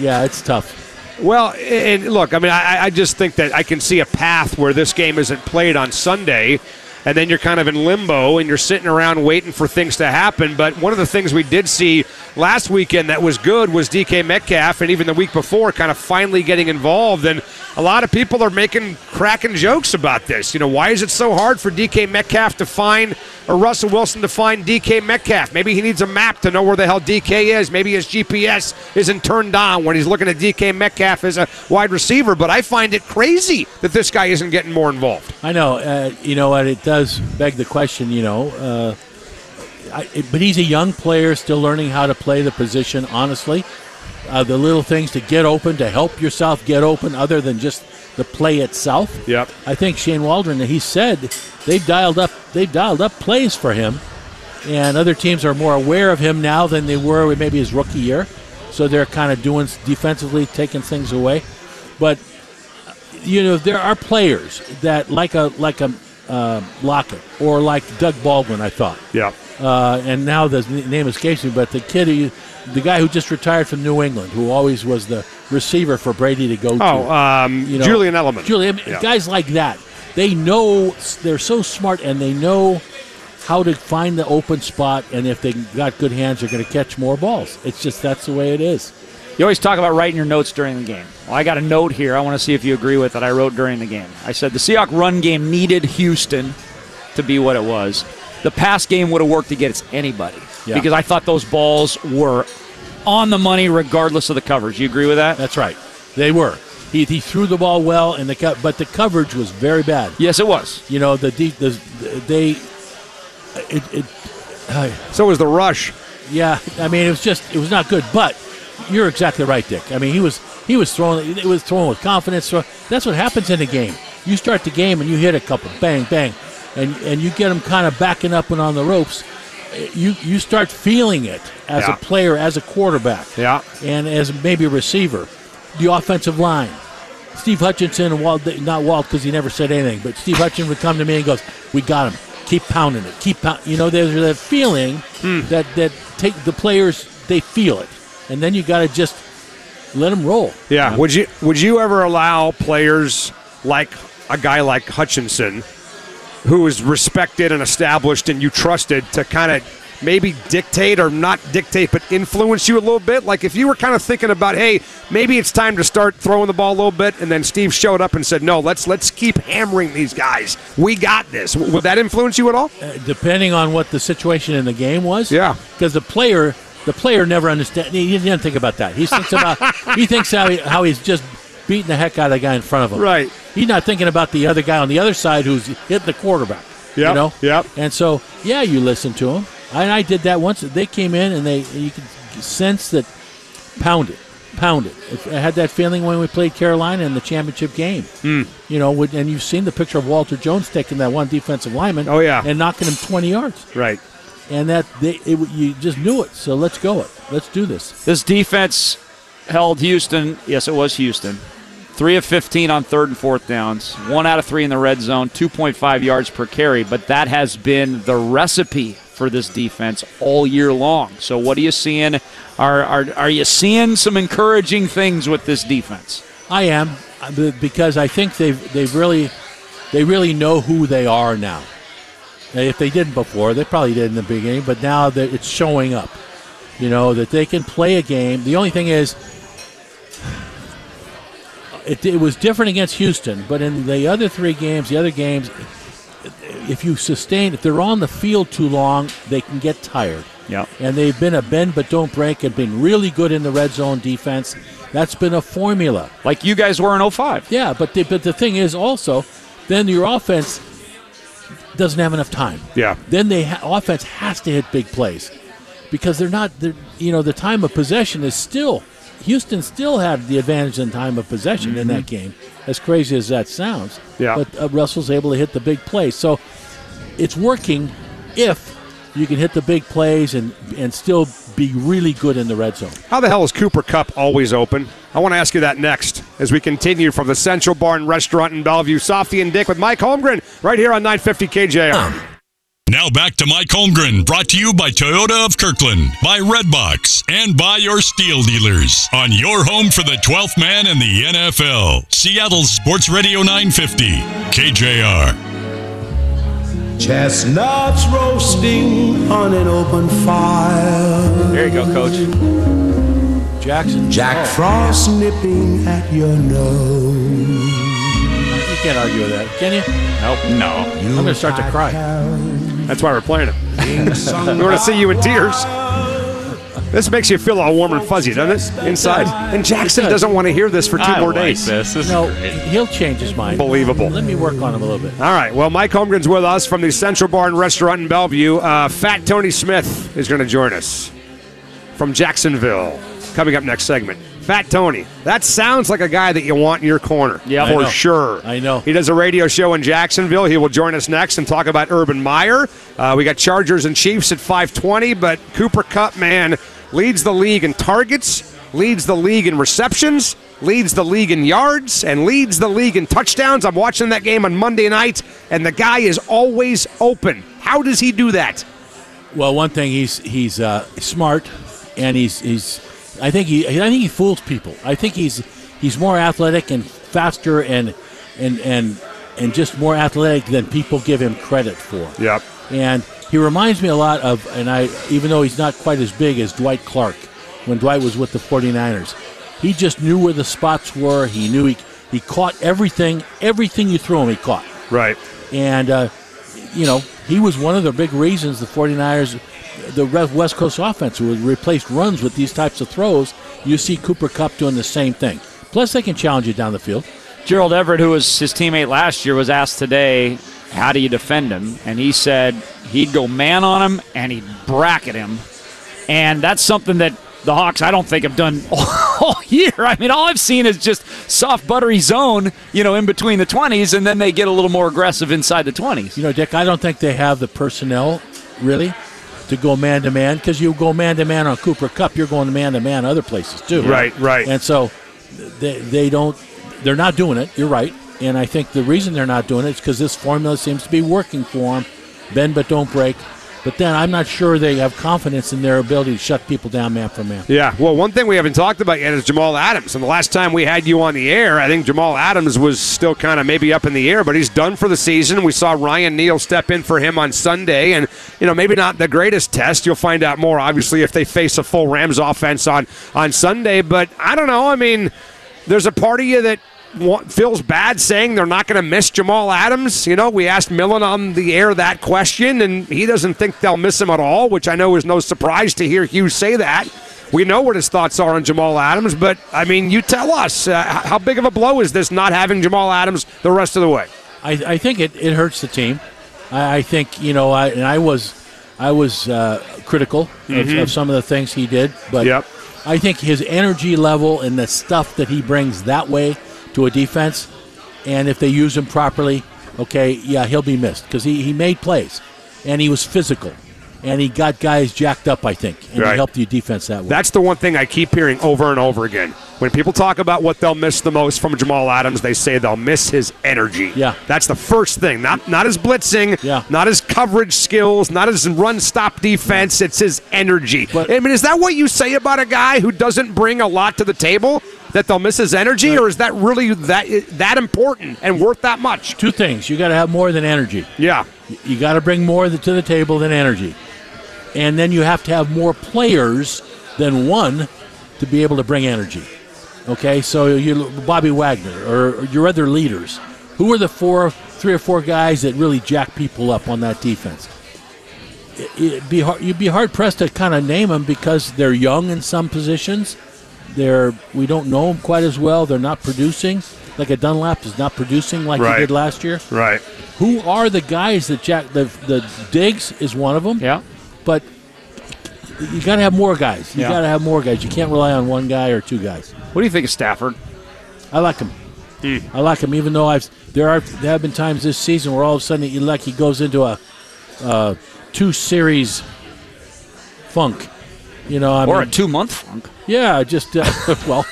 S8: yeah, it's tough.
S3: Well, and look, I mean, I, I just think that I can see a path where this game isn't played on Sunday, and then you're kind of in limbo and you're sitting around waiting for things to happen. But one of the things we did see last weekend that was good was DK Metcalf, and even the week before, kind of finally getting involved. And a lot of people are making cracking jokes about this. You know, why is it so hard for DK Metcalf to find or Russell Wilson to find DK Metcalf? Maybe he needs a map to know where the hell DK is. Maybe his GPS isn't turned on when he's looking at DK Metcalf as a wide receiver. But I find it crazy that this guy isn't getting more involved.
S8: I know, uh, you know, and it does beg the question, you know. Uh, I, but he's a young player, still learning how to play the position. Honestly, uh, the little things to get open, to help yourself get open, other than just the play itself.
S3: Yep.
S8: I think Shane Waldron, he said they've dialed up, they've dialed up plays for him, and other teams are more aware of him now than they were with maybe his rookie year. So they're kind of doing defensively, taking things away. But you know there are players that like a like a uh, Lockett or like Doug Baldwin. I thought,
S3: Yeah.
S8: uh, and now the name escapes me, but the kid, who, the guy who just retired from New England, who always was the receiver for Brady to go to.
S3: Oh, um,
S8: you know,
S3: Julian Edelman.
S8: Julian,
S3: Yeah.
S8: guys like that, they know they're so smart and they know how to find the open spot, and if they got good hands, they're going to catch more balls. It's just that's the way it is.
S5: You always talk about writing your notes during the game. Well, I got a note here. I want to see if you agree with it. I wrote during the game. I said the Seahawks run game needed Houston to be what it was. The pass game would have worked against anybody
S8: Yeah.
S5: because I thought those balls were on the money regardless of the coverage. You agree with that?
S8: That's right. They were. He, he threw the ball well, and the co- but the coverage was very bad.
S5: Yes, it was.
S8: You know the deep the, they it, it uh,
S3: So was the rush.
S8: yeah. I mean it was just it was not good. But you're exactly right, Dick. I mean he was he was throwing it was throwing with confidence. So that's what happens in a game. You start the game and you hit a couple, bang bang, and and you get them kind of backing up and on the ropes. You you start feeling it as
S3: Yeah.
S8: a player, as a quarterback,
S3: Yeah.
S8: and as maybe a receiver. The offensive line. Steve Hutchinson and Walt, not Walt because he never said anything, but Steve Hutchinson would come to me and goes, "We got him. Keep pounding it. Keep pound." You know, there's that feeling
S3: Hmm.
S8: that that take the players they feel it, and then you got to just let them roll.
S3: Yeah. Would you would you ever allow players like a guy like Hutchinson, who is respected and established and you trusted, to kind of maybe dictate or not dictate, but influence you a little bit? Like if you were kind of thinking about, hey, maybe it's time to start throwing the ball a little bit, and then Steve showed up and said, no, let's let's keep hammering these guys. We got this. Would that influence you at all?
S8: Uh, depending on what the situation in the game was.
S3: Yeah.
S8: because the player. The player never understands. He didn't think about that. He thinks about. he thinks how, he, how he's just beating the heck out of the guy in front of him.
S3: Right.
S8: He's not thinking about the other guy on the other side who's hitting the quarterback.
S3: Yeah.
S8: You know.
S3: yep.
S8: And so, yeah, you listen to him. And I did that once. They came in and they you could sense that pounded, pounded. I had that feeling when we played Carolina in the championship game.
S3: Hmm.
S8: You know, and you've seen the picture of Walter Jones taking that one defensive lineman.
S3: Oh, yeah.
S8: and knocking him twenty yards.
S3: Right.
S8: And that they it, you just knew it. So let's go it. Let's do this.
S5: This defense held Houston. Yes, it was Houston. Three of 15 on third and fourth downs. One out of three in the red zone. 2.5 yards per carry. But that has been the recipe for this defense all year long. So, what are you seeing? Are, are, are you seeing some encouraging things with this defense?
S8: I am uh, because I think they've they've really they really know who they are now. If they didn't before, they probably did in the beginning, but now that it's showing up. You know that they can play a game. The only thing is, it, it was different against Houston, but in the other three games, the other games, if you sustain, if they're on the field too long, they can get tired.
S5: Yeah.
S8: And they've been a bend but don't break and been really good in the red zone defense. That's been a formula.
S5: Like you guys were in 05.
S8: Yeah, but the, but the thing is also, then your offense doesn't have enough time.
S3: Yeah.
S8: Then they ha- offense has to hit big plays because they're not. They're, you know, the time of possession is still. Houston still had the advantage in time of possession in that game, as crazy as that sounds.
S3: Yeah.
S8: But uh, Russell's able to hit the big plays, so it's working if you can hit the big plays and and still be really good in the red zone.
S3: How the hell is Cooper Kupp always open? I want to ask you that next as we continue from the Central Barn Restaurant in Bellevue. Softy and Dick with Mike Holmgren right here on 950 KJR. Um.
S2: Now back to Mike Holmgren, brought to you by Toyota of Kirkland, by Redbox, and by your steel dealers. On your home for the 12th man in the NFL, Seattle Sports Radio 950, KJR.
S13: Chestnuts roasting on an open fire.
S5: There you go, Coach.
S8: Jackson.
S13: Jack
S8: Oh,
S13: Frost nipping at your nose.
S8: You can't argue with that, can you?
S5: Nope. No.
S8: I'm going to start to cry.
S3: That's why we're playing it. we want to see you in tears. This makes you feel all warm and fuzzy, doesn't it? Inside. And Jackson doesn't want to hear this for two
S10: I
S3: more
S10: like
S3: days.
S10: this. This
S8: No, he'll change his mind.
S3: Unbelievable.
S8: Let me work on him a little bit.
S3: All right. Well, Mike Holmgren's with us from the Central Barn Restaurant in Bellevue. Uh, Fat Tony Smith is going to join us from Jacksonville. Coming up next segment. Fat Tony. That sounds like a guy that you want in your corner.
S5: Yeah.
S3: For
S8: I
S3: sure.
S8: I know.
S3: He does a radio show in Jacksonville. He will join us next and talk about Urban Meyer. Uh, we got Chargers and Chiefs at 520, but Cooper Kupp, man, leads the league in targets, leads the league in receptions, leads the league in yards, and leads the league in touchdowns. I'm watching that game on Monday night, and the guy is always open. How does he do that?
S8: Well, one thing he's he's uh, smart, and he's he's. I think he I think he fools people. I think he's he's more athletic and faster and and and and just more athletic than people give him credit for.
S3: Yep.
S8: And he reminds me a lot of, and I even though he's not quite as big as Dwight Clark when Dwight was with the 49ers, he just knew where the spots were. He knew he he caught everything. Everything you threw him, he caught.
S3: Right.
S8: And, uh, you know, he was one of the big reasons the 49ers, the West Coast offense, who replaced runs with these types of throws. You see Cooper Kupp doing the same thing. Plus, they can challenge you down the field.
S5: Gerald Everett, who was his teammate last year, was asked today, "How do you defend him?" And he said he'd go man on him and he'd bracket him, and that's something that the Hawks I don't think have done all year. I mean, all I've seen is just soft, buttery zone, you know, in between the twenties, and then they get a little more aggressive inside the twenties.
S8: You know, Dick, I don't think they have the personnel, really, to go man to man because you go man to man on Cooper Kupp, you're going man to man other places too.
S3: Right, right.
S8: And so they, they don't, they're not doing it. You're right. And I think the reason they're not doing it is because this formula seems to be working for them. Bend but don't break. But then I'm not sure they have confidence in their ability to shut people down man for man.
S3: Yeah, well, one thing we haven't talked about yet is Jamal Adams. And the last time we had you on the air, I think Jamal Adams was still kind of maybe up in the air, but he's done for the season. We saw Ryan Neal step in for him on Sunday, and you know maybe not the greatest test. You'll find out more, obviously, if they face a full Rams offense on on Sunday. But I don't know. I mean, there's a part of you that feels bad saying they're not going to miss Jamal Adams. You know, we asked Millen on the air that question, and he doesn't think they'll miss him at all, which I know is no surprise to hear Hughes say that. We know what his thoughts are on Jamal Adams, but I mean, you tell us uh, how big of a blow is this not having Jamal Adams the rest of the way?
S8: I, I think it, it hurts the team. I, I think you know, I, and I was I was uh, critical of,
S3: Mhm.
S8: of some of the things he did, but
S3: Yep.
S8: I think his energy level and the stuff that he brings that way to a defense, and if they use him properly, okay, yeah, he'll be missed because he, he made plays and he was physical. and he got guys jacked up. I think, and
S3: Right.
S8: he helped your defense that way.
S3: That's the one thing I keep hearing over and over again. When people talk about what they'll miss the most from Jamal Adams, they say they'll miss his energy.
S8: Yeah.
S3: That's the first thing. Not not his blitzing,
S8: Yeah.
S3: not his coverage skills, not his run stop defense. It's his energy. I mean, is that what you say about a guy who doesn't bring a lot to the table? That they'll miss his energy, or is that really that that important and worth that much?
S8: Two things: you got to have more than energy.
S3: Yeah,
S8: you got to bring more to the table than energy, and then you have to have more players than one to be able to bring energy. Okay, so you Bobby Wagner or your other leaders. Who are the four, three or four guys that really jack people up on that defense? It- It'd be hard, you'd be hard pressed to kind of name them because they're young in some positions. They're we don't know them quite as well. They're not producing like a Dunlap is not producing like
S3: Right.
S8: he did last year.
S3: Right.
S8: Who are the guys that Jack the the Diggs is one of them?
S5: Yeah.
S8: But you got to have more guys. You
S5: Yeah.
S8: got to have more guys. You can't rely on one guy or two guys.
S5: What do you think of Stafford?
S8: I like him. I like him, even though I've there are there have been times this season where all of a sudden he like he goes into a uh, two series funk. You know, I
S5: or
S8: mean,
S5: a two month funk.
S8: Yeah, just uh, well,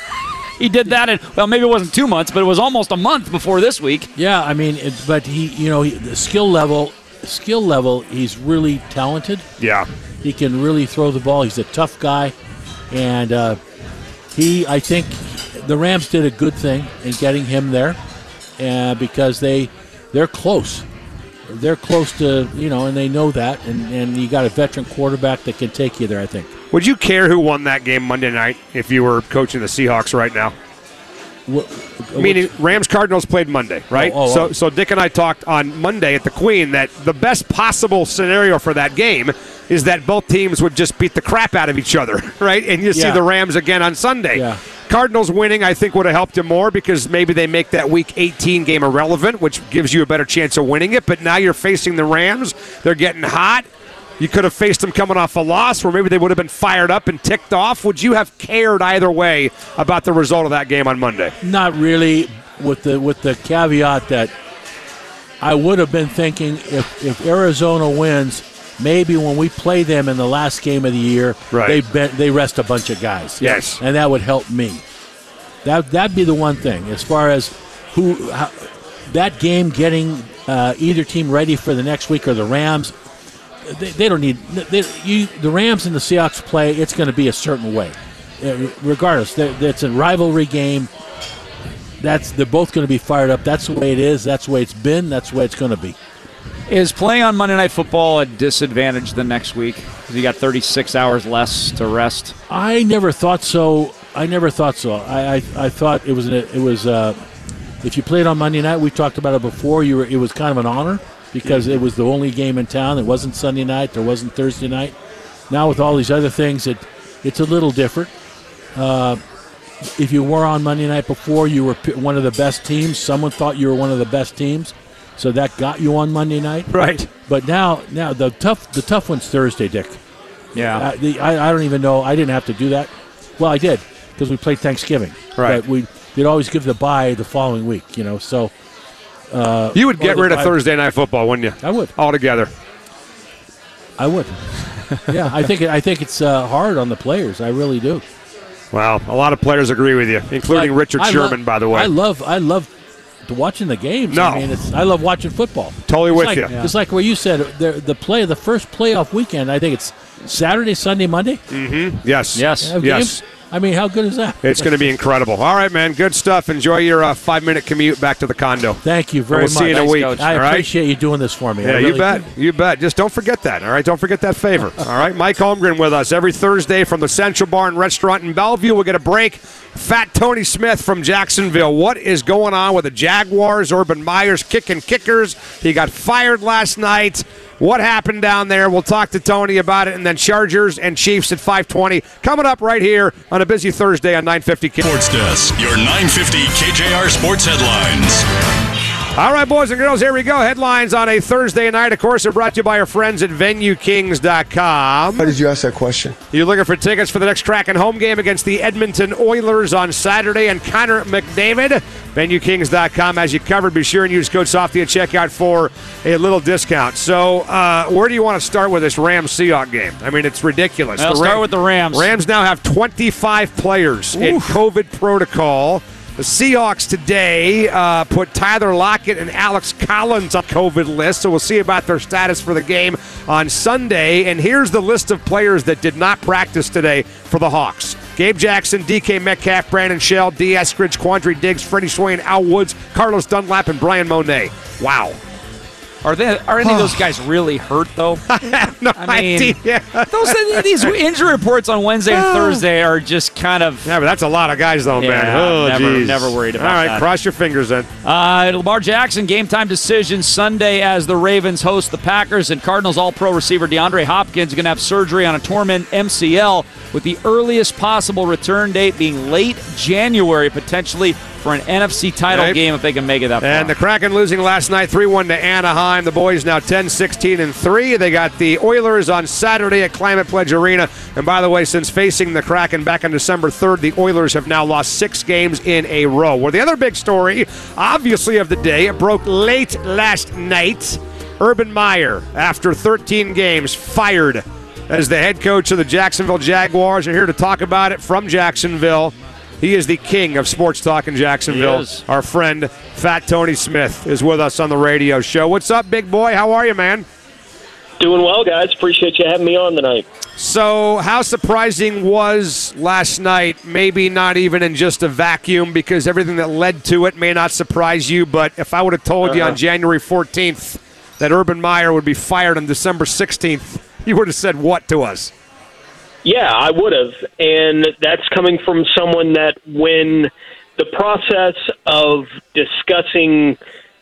S5: he did that in well, maybe it wasn't two months, but it was almost a month before this week.
S8: Yeah, I mean, it, but he, you know, he, the skill level, skill level, he's really talented.
S3: Yeah,
S8: he can really throw the ball. He's a tough guy, and uh, he, I think, the Rams did a good thing in getting him there, uh, because they, they're close. They're close to you know, and they know that, and, and you got a veteran quarterback that can take you there. I think.
S3: Would you care who won that game Monday night if you were coaching the Seahawks right now? Uh, Meaning Rams Cardinals played Monday, right?
S8: Oh, oh,
S3: so
S8: oh.
S3: so Dick and I talked on Monday at the Queen that the best possible scenario for that game is that both teams would just beat the crap out of each other, right? And you see the Rams again on Sunday.
S8: Yeah.
S3: Cardinals winning, I think, would have helped you more because maybe they make that Week 18 game irrelevant, which gives you a better chance of winning it. But now you're facing the Rams; they're getting hot. You could have faced them coming off a loss, where maybe they would have been fired up and ticked off. Would you have cared either way about the result of that game on Monday?
S8: Not really, with the with the caveat that I would have been thinking if if Arizona wins, maybe when we play them in the last game of the year,
S3: Right.
S8: they bet, they rest a bunch of guys.
S3: Yes.
S8: and that would help me. That that'd be the one thing as far as who how, that game getting uh, either team ready for the next week or the Rams. They, they don't need they, you. The Rams and the Seahawks play. It's going to be a certain way, Uh, regardless. It's a rivalry game. That's they're both going to be fired up. That's the way it is. That's the way it's been. That's the way it's going to be.
S5: Is playing on Monday Night Football a disadvantage the next week? 'Cause you got 36 hours less to rest.
S8: I never thought so. I never thought so. I I, I thought it was an, it was uh, if you played on Monday night. We talked about it before. You were it was kind of an honor because it was the only game in town. It wasn't Sunday night. There wasn't Thursday night. Now with all these other things, it it's a little different. Uh, if you were on Monday night before, you were one of the best teams. Someone thought you were one of the best teams, so that got you on Monday night.
S3: Right.
S8: But now, now the tough the tough one's Thursday, Dick.
S5: Yeah.
S8: Uh, the, I, I don't even know. I didn't have to do that. Well, I did because we played Thanksgiving.
S3: Right.
S8: But we they'd always give the bye the following week. You know, so uh,
S3: You would get rid of Thursday night football, wouldn't you?
S8: I would.
S3: altogether.
S8: I would. yeah, I think I think it's uh, hard on the players. I really do.
S3: Wow, a lot of players agree with you, including
S8: Like,
S3: Richard
S8: I
S3: Sherman,
S8: love-
S3: by the way.
S8: I love I love to watching the games.
S3: No.
S8: I mean, it's I love watching football.
S3: Totally
S8: It's
S3: with
S8: like-
S3: you.
S8: It's like where you said the the play the first playoff weekend. I think it's Saturday, Sunday, Monday.
S3: Mm-hmm. Yes.
S5: Yes.
S3: Yes.
S8: games? I mean, how good is that?
S3: It's going to be incredible. All right, man. Good stuff. Enjoy your uh, five minute commute back to the condo.
S8: Thank you very
S3: we'll
S8: much.
S3: see you in a week.
S5: Coach.
S8: I
S3: all right?
S8: appreciate you doing this for me.
S3: Yeah,
S8: I
S3: you bet.
S8: do.
S3: You bet. Just don't forget that. All right. Don't forget that favor. All right. Mike Holmgren with us every Thursday from the Central Bar and Restaurant in Bellevue. We'll get a break. Fat Tony Smith from Jacksonville. What is going on with the Jaguars? Urban Meyer's kicking kickers. He got fired last night. What happened down there? We'll talk to Tony about it, and then Chargers and Chiefs at 520 coming up right here on a busy Thursday on 950. K-
S2: Sports Desk, your 950 KJR Sports headlines.
S3: All right, boys and girls, here we go. Headlines on a Thursday night. Of course, are brought to you by our friends at VenueKings.com.
S14: Why did you ask that question?
S3: You looking for tickets for the next Kraken home game against the Edmonton Oilers on Saturday and Connor McDavid? VenueKings.com as you covered. Be sure and use code SOFTY at checkout for a little discount. So, uh, where do you want to start with this Rams Seahawks game? I mean, it's ridiculous.
S5: I'll
S3: The
S5: start with the Rams.
S3: Rams now have 25 players in COVID protocol. The Seahawks today uh, put Tyler Lockett and Alex Collins on COVID list, so we'll see about their status for the game on Sunday. And here's the list of players that did not practice today for the Hawks. Gabe Jackson, DK Metcalf, Brandon Shell, Dee Eskridge, Quandre Diggs, Freddie Swain, Al Woods, Carlos Dunlap, and Bryan Mone. Wow.
S5: Are they? Are any of those guys really hurt though?
S3: no
S5: I mean,
S3: idea.
S5: those these injury reports on Wednesday and Thursday are just kind of.
S3: Yeah, but that's a lot of guys, though, man. Oh,
S5: never-
S3: geez.
S5: never worried about it.
S3: All right,
S5: that.
S3: cross your fingers then.
S5: Uh, Lamar Jackson game time decision Sunday as the Ravens host the Packers and Cardinals All Pro receiver DeAndre Hopkins is going to have surgery on a torn MCL with the earliest possible return date being late January potentially for an NFC title
S3: Right.
S5: game if they can make it that far.
S3: And the Kraken losing last night 3 1 to Anaheim. The boys now 10 16 and 3. They got the Oilers on Saturday at Climate Pledge Arena. And by the way, since facing the Kraken back on December 3rd, the Oilers have now lost six games in a row. Well, the other big story, obviously, of the day, it broke late last night. Urban Meyer, after 13 games, fired as the head coach of the Jacksonville Jaguars. Are here to talk about it from Jacksonville. He is the king of sports talk in Jacksonville.
S5: He is.
S3: Our friend Fat Tony Smith is with us on the radio show. What's up, big boy? How are you, man?
S15: Doing well, guys. Appreciate you having me on tonight.
S3: So, how surprising was last night? Maybe not even in just a vacuum because everything that led to it may not surprise you. But if I would have told you on
S15: Uh-huh.
S3: January 14th that Urban Meyer would be fired on December 16th, you would have said what to us?
S15: Yeah, I would have. And that's coming from someone that when the process of discussing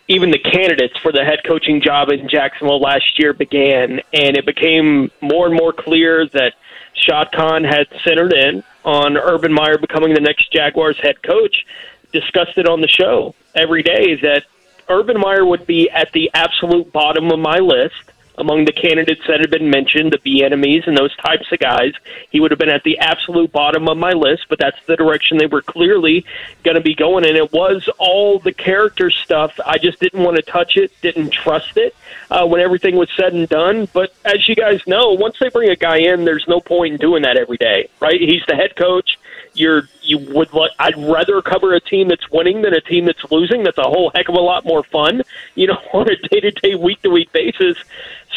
S15: even the candidates for the head coaching job in Jacksonville last year began, and it became more and more clear that Shad Khan had centered in on Urban Meyer becoming the next Jaguars head coach, discussed it on the show every day that Urban Meyer would be at the absolute bottom of my list among the candidates that had been mentioned, the Bieniemys and those types of guys. He would have been at the absolute bottom of my list, but that's the direction they were clearly going to be going. And it was all the character stuff. I just didn't want to touch it, didn't trust it uh, when everything was said and done. But as you guys know, once they bring a guy in, there's no point in doing that every day, right? He's the head coach. You're you would like I'd rather cover a team that's winning than a team that's losing. That's a whole heck of a lot more fun, you know, on a day to day, week to week basis.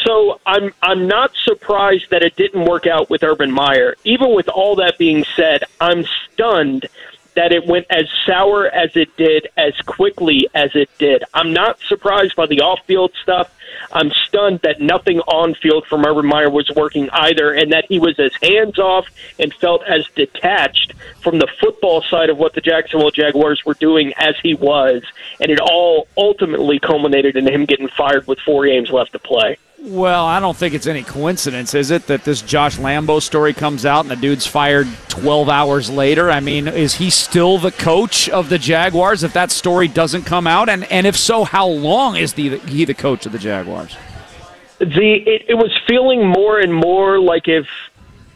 S15: So I'm I'm not surprised that it didn't work out with Urban Meyer. Even with all that being said, I'm stunned that it went as sour as it did, as quickly as it did. I'm not surprised by the off field stuff. I'm stunned that nothing on field from Urban Meyer was working either, and that he was as hands off and felt as detached from the football side of what the Jacksonville Jaguars were doing as he was. And it all ultimately culminated in him getting fired with four games left to play.
S5: Well, I don't think it's any coincidence, is it, that this Josh Lambo story comes out and the dude's fired 12 hours later? I mean, is he still the coach of the Jaguars if that story doesn't come out? And and if so, how long is the, he the coach of the Jaguars?
S15: the it, it was feeling more and more like if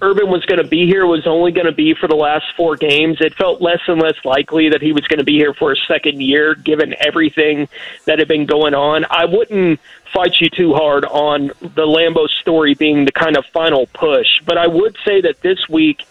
S15: Urban was going to be here, was only going to be for the last four games. It felt less and less likely that he was going to be here for a second year, given everything that had been going on. I wouldn't fight you too hard on the Lambo story being the kind of final push, but I would say that this week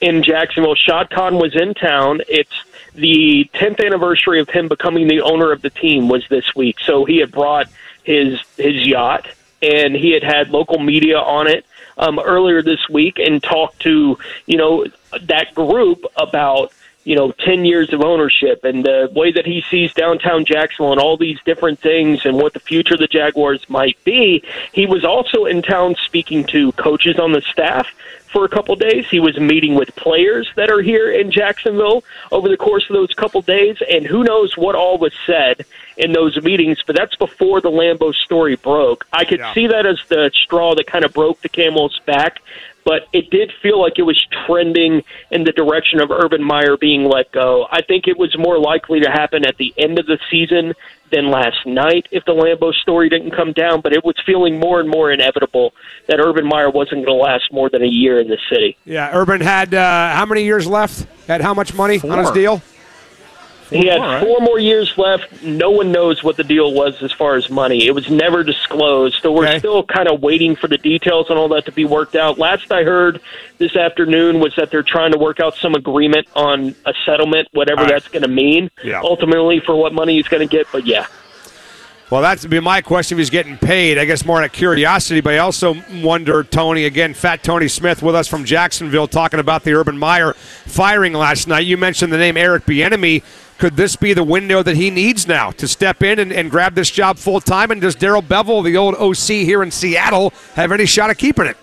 S15: in Jacksonville, Khan was in town. It's the 10th anniversary of him becoming the owner of the team was this week. So he had brought his his yacht and he had had local media on it um, earlier this week and talked to you know that group about you know 10 years of ownership and the way that he sees downtown Jacksonville and all these different things and what the future of the Jaguars might be. He was also in town speaking to coaches on the staff for a couple days. He was meeting with players that are here in Jacksonville over the course of those couple days, and who knows what all was said in those meetings. But that's before the Lambo story broke. I could
S16: Yeah.
S15: see that as the straw that kind of broke the camel's back. But it did feel like it was trending in the direction of Urban Meyer being let go. I think it was more likely to happen at the end of the season than last night if the Lambo story didn't come down, but it was feeling more and more inevitable that Urban Meyer wasn't going to last more than a year in the city.
S3: Yeah, Urban had uh, how many years left? Had how much money on his
S15: Four. He had
S3: All right.
S15: four more years left. No one knows what the deal was as far as money. It was never disclosed. So we're still kind of waiting for the details and all that to be worked out. Last I heard this afternoon was that they're trying to work out some agreement on a settlement, whatever that's going to mean
S3: Yeah.
S15: ultimately for what money he's going to get. But yeah.
S3: Well, that's be my question if he's getting paid. I guess more out of curiosity, but I also wonder, Tony, again, Fat Tony Smith with us from Jacksonville talking about the Urban Meyer firing last night. You mentioned the name Eric Bieniemy. Could this be the window that he needs now to step in and, and grab this job full time? And does Darrell Bevell, the old OC here in Seattle, have any shot at keeping it?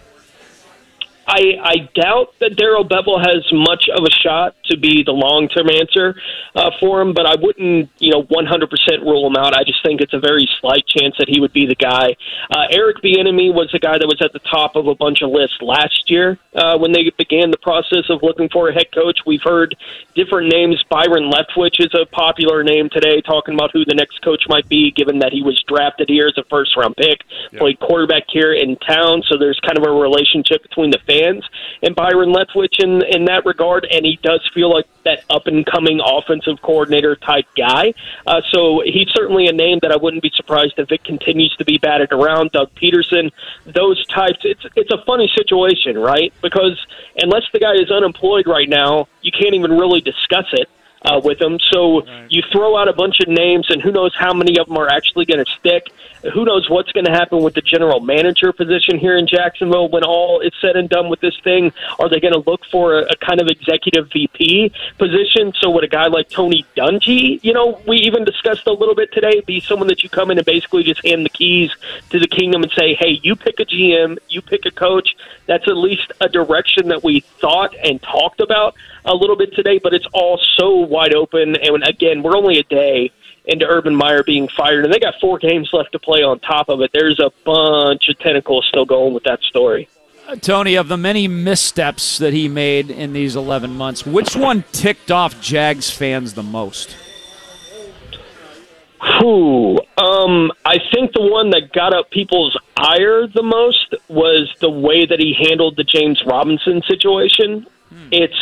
S15: I, I doubt that Darrell Bevell has much of a shot to be the long term answer uh, for him, but I wouldn't, you know, 100% rule him out. I just think it's a very slight chance that he would be the guy. Uh, Eric Bieniemy was the guy that was at the top of a bunch of lists last year uh, when they began the process of looking for a head coach. We've heard different names. Byron Leftwich is a popular name today, talking about who the next coach might be, given that he was drafted here as a first round pick, played quarterback here in town. So there's kind of a relationship between the fans and Byron Leftwich in, in that regard. And he does feel like that up and coming offensive coordinator type guy. Uh, so he's certainly a name that I wouldn't be surprised if it continues to be batted around. Doug Pederson, those types. It's it's a funny situation, right? Because unless the guy is unemployed right now, you can't even really discuss it uh, with him. So you throw out a bunch of names, and who knows how many of them are actually going to stick. Who knows what's going to happen with the general manager position here in Jacksonville when all is said and done with this thing? Are they going to look for a, a kind of executive VP position? So would a guy like Tony Dungy, you know, we even discussed a little bit today, be someone that you come in and basically just hand the keys to the kingdom and say, hey, you pick a GM, you pick a coach. That's at least a direction that we thought and talked about a little bit today, but it's all so wide open. And again, we're only a day into Urban Meyer being fired, and they got four games left to play on top of it. There's a bunch of tentacles still going with that story.
S5: Tony, of the many missteps that he made in these 11 months, which one ticked off Jags fans the most?
S15: Whew. Um, I think the one that got up people's ire the most was the way that he handled the James Robinson situation. It's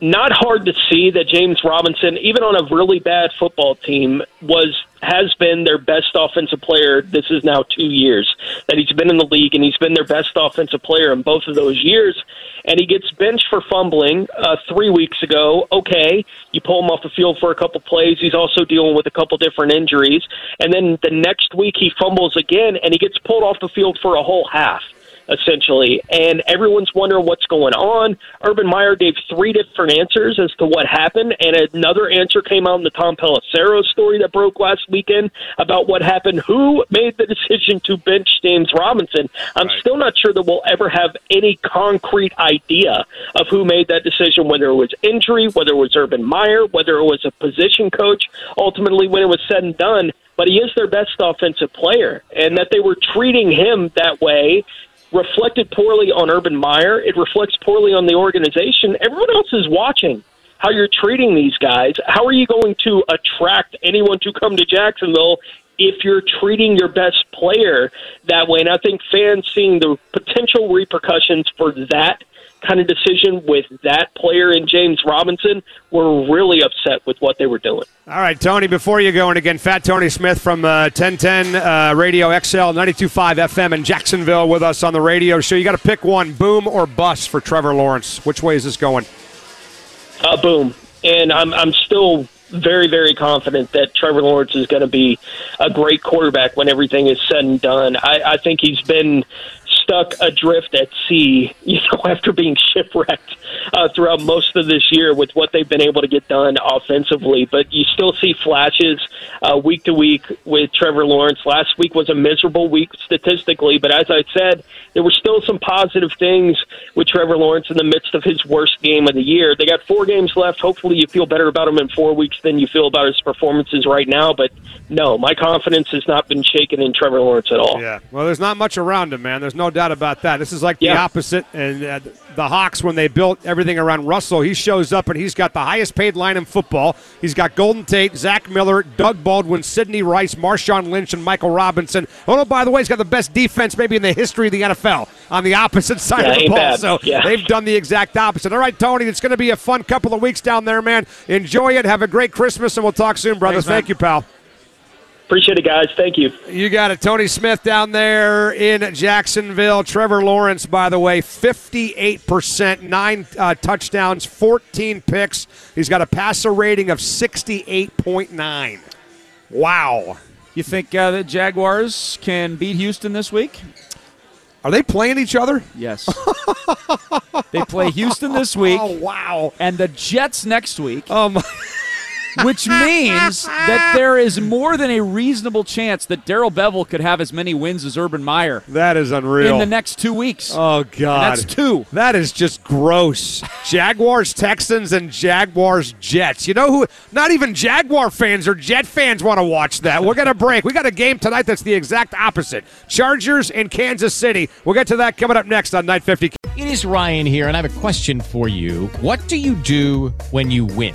S15: not hard to see that James Robinson, even on a really bad football team, was has been their best offensive player. This is now two years that he's been in the league, and he's been their best offensive player in both of those years. And he gets benched for fumbling uh, three weeks ago. Okay, you pull him off the field for a couple plays. He's also dealing with a couple different injuries, and then the next week he fumbles again, and he gets pulled off the field for a whole half essentially. And everyone's wondering what's going on. Urban Meyer gave three different answers as to what happened, and another answer came out in the Tom Pelissero story that broke last weekend about what happened. Who made the decision to bench James Robinson? I'm still not sure that we'll ever have any concrete idea of who made that decision, whether it was injury, whether it was Urban Meyer, whether it was a position coach. Ultimately, when it was said and done, but he is their best offensive player, and that they were treating him that way reflected poorly on Urban Meyer. It reflects poorly on the organization. Everyone else is watching how you're treating these guys. How are you going to attract anyone to come to Jacksonville if you're treating your best player that way? And I think fans seeing the potential repercussions for that kind of decision with that player in James Robinson were really upset with what they were doing.
S3: All right, Tony, before you go, and again, Fat Tony Smith from uh, 1010 uh, Radio XL 92.5 FM in Jacksonville with us on the radio show. You got to pick one boom or bust for Trevor Lawrence. Which way is this going?
S15: Uh, boom. And I'm, I'm still very, very confident that Trevor Lawrence is going to be a great quarterback when everything is said and done. I, I think he's been stuck adrift at sea, you know, after being shipwrecked uh, throughout most of this year with what they've been able to get done offensively. But you still see flashes uh, week to week with Trevor Lawrence. Last week was a miserable week statistically, but as I said, there were still some positive things with Trevor Lawrence in the midst of his worst game of the year. They got four games left. Hopefully, you feel better about him in four weeks than you feel about his performances right now. But no, my confidence has not been shaken in Trevor Lawrence at all.
S3: Yeah. Well, there's not much around him, man. There's no doubt doubt about that. This is like the opposite. And uh, the Hawks, when they built everything around Russell, he shows up and he's got the highest paid line in football. He's got Golden Tate, Zach Miller, Doug Baldwin, Sidney Rice, Marshawn Lynch, and Michael Robinson. Oh, no, by the way, he's got the best defense maybe in the history of the NFL on the opposite side
S15: Yeah,
S3: of the ball.
S15: bad.
S3: So
S15: Yeah.
S3: they've done the exact opposite. All right, Tony, it's going to be a fun couple of weeks down there, man. Enjoy it. Have a great Christmas, and we'll talk soon, brothers.
S5: Thanks.
S3: Thank you, pal.
S15: Appreciate it, guys. Thank you.
S3: You got it. Tony Smith down there in Jacksonville. Trevor Lawrence, by the way, 58%, nine uh, touchdowns, 14 picks. He's got a passer rating of 68.9. Wow.
S5: You think uh, the Jaguars can beat Houston this week?
S3: Are they playing each other?
S5: Yes. they play Houston this week.
S3: Oh, wow.
S5: And the Jets next week.
S3: Oh, my.
S5: Which means that there is more than a reasonable chance that Darrell Bevell could have as many wins as Urban Meyer
S3: That is unreal.
S5: in the next two weeks.
S3: Oh God,
S5: And that's two.
S3: That is just gross. Jaguars, Texans, and Jaguars, Jets. You know who? Not even Jaguar fans or Jet fans want to watch that. We're gonna break. We got a game tonight that's the exact opposite. Chargers in Kansas City. We'll get to that coming up next on 950.
S17: It is Ryan here, and I have a question for you. What do you do when you win?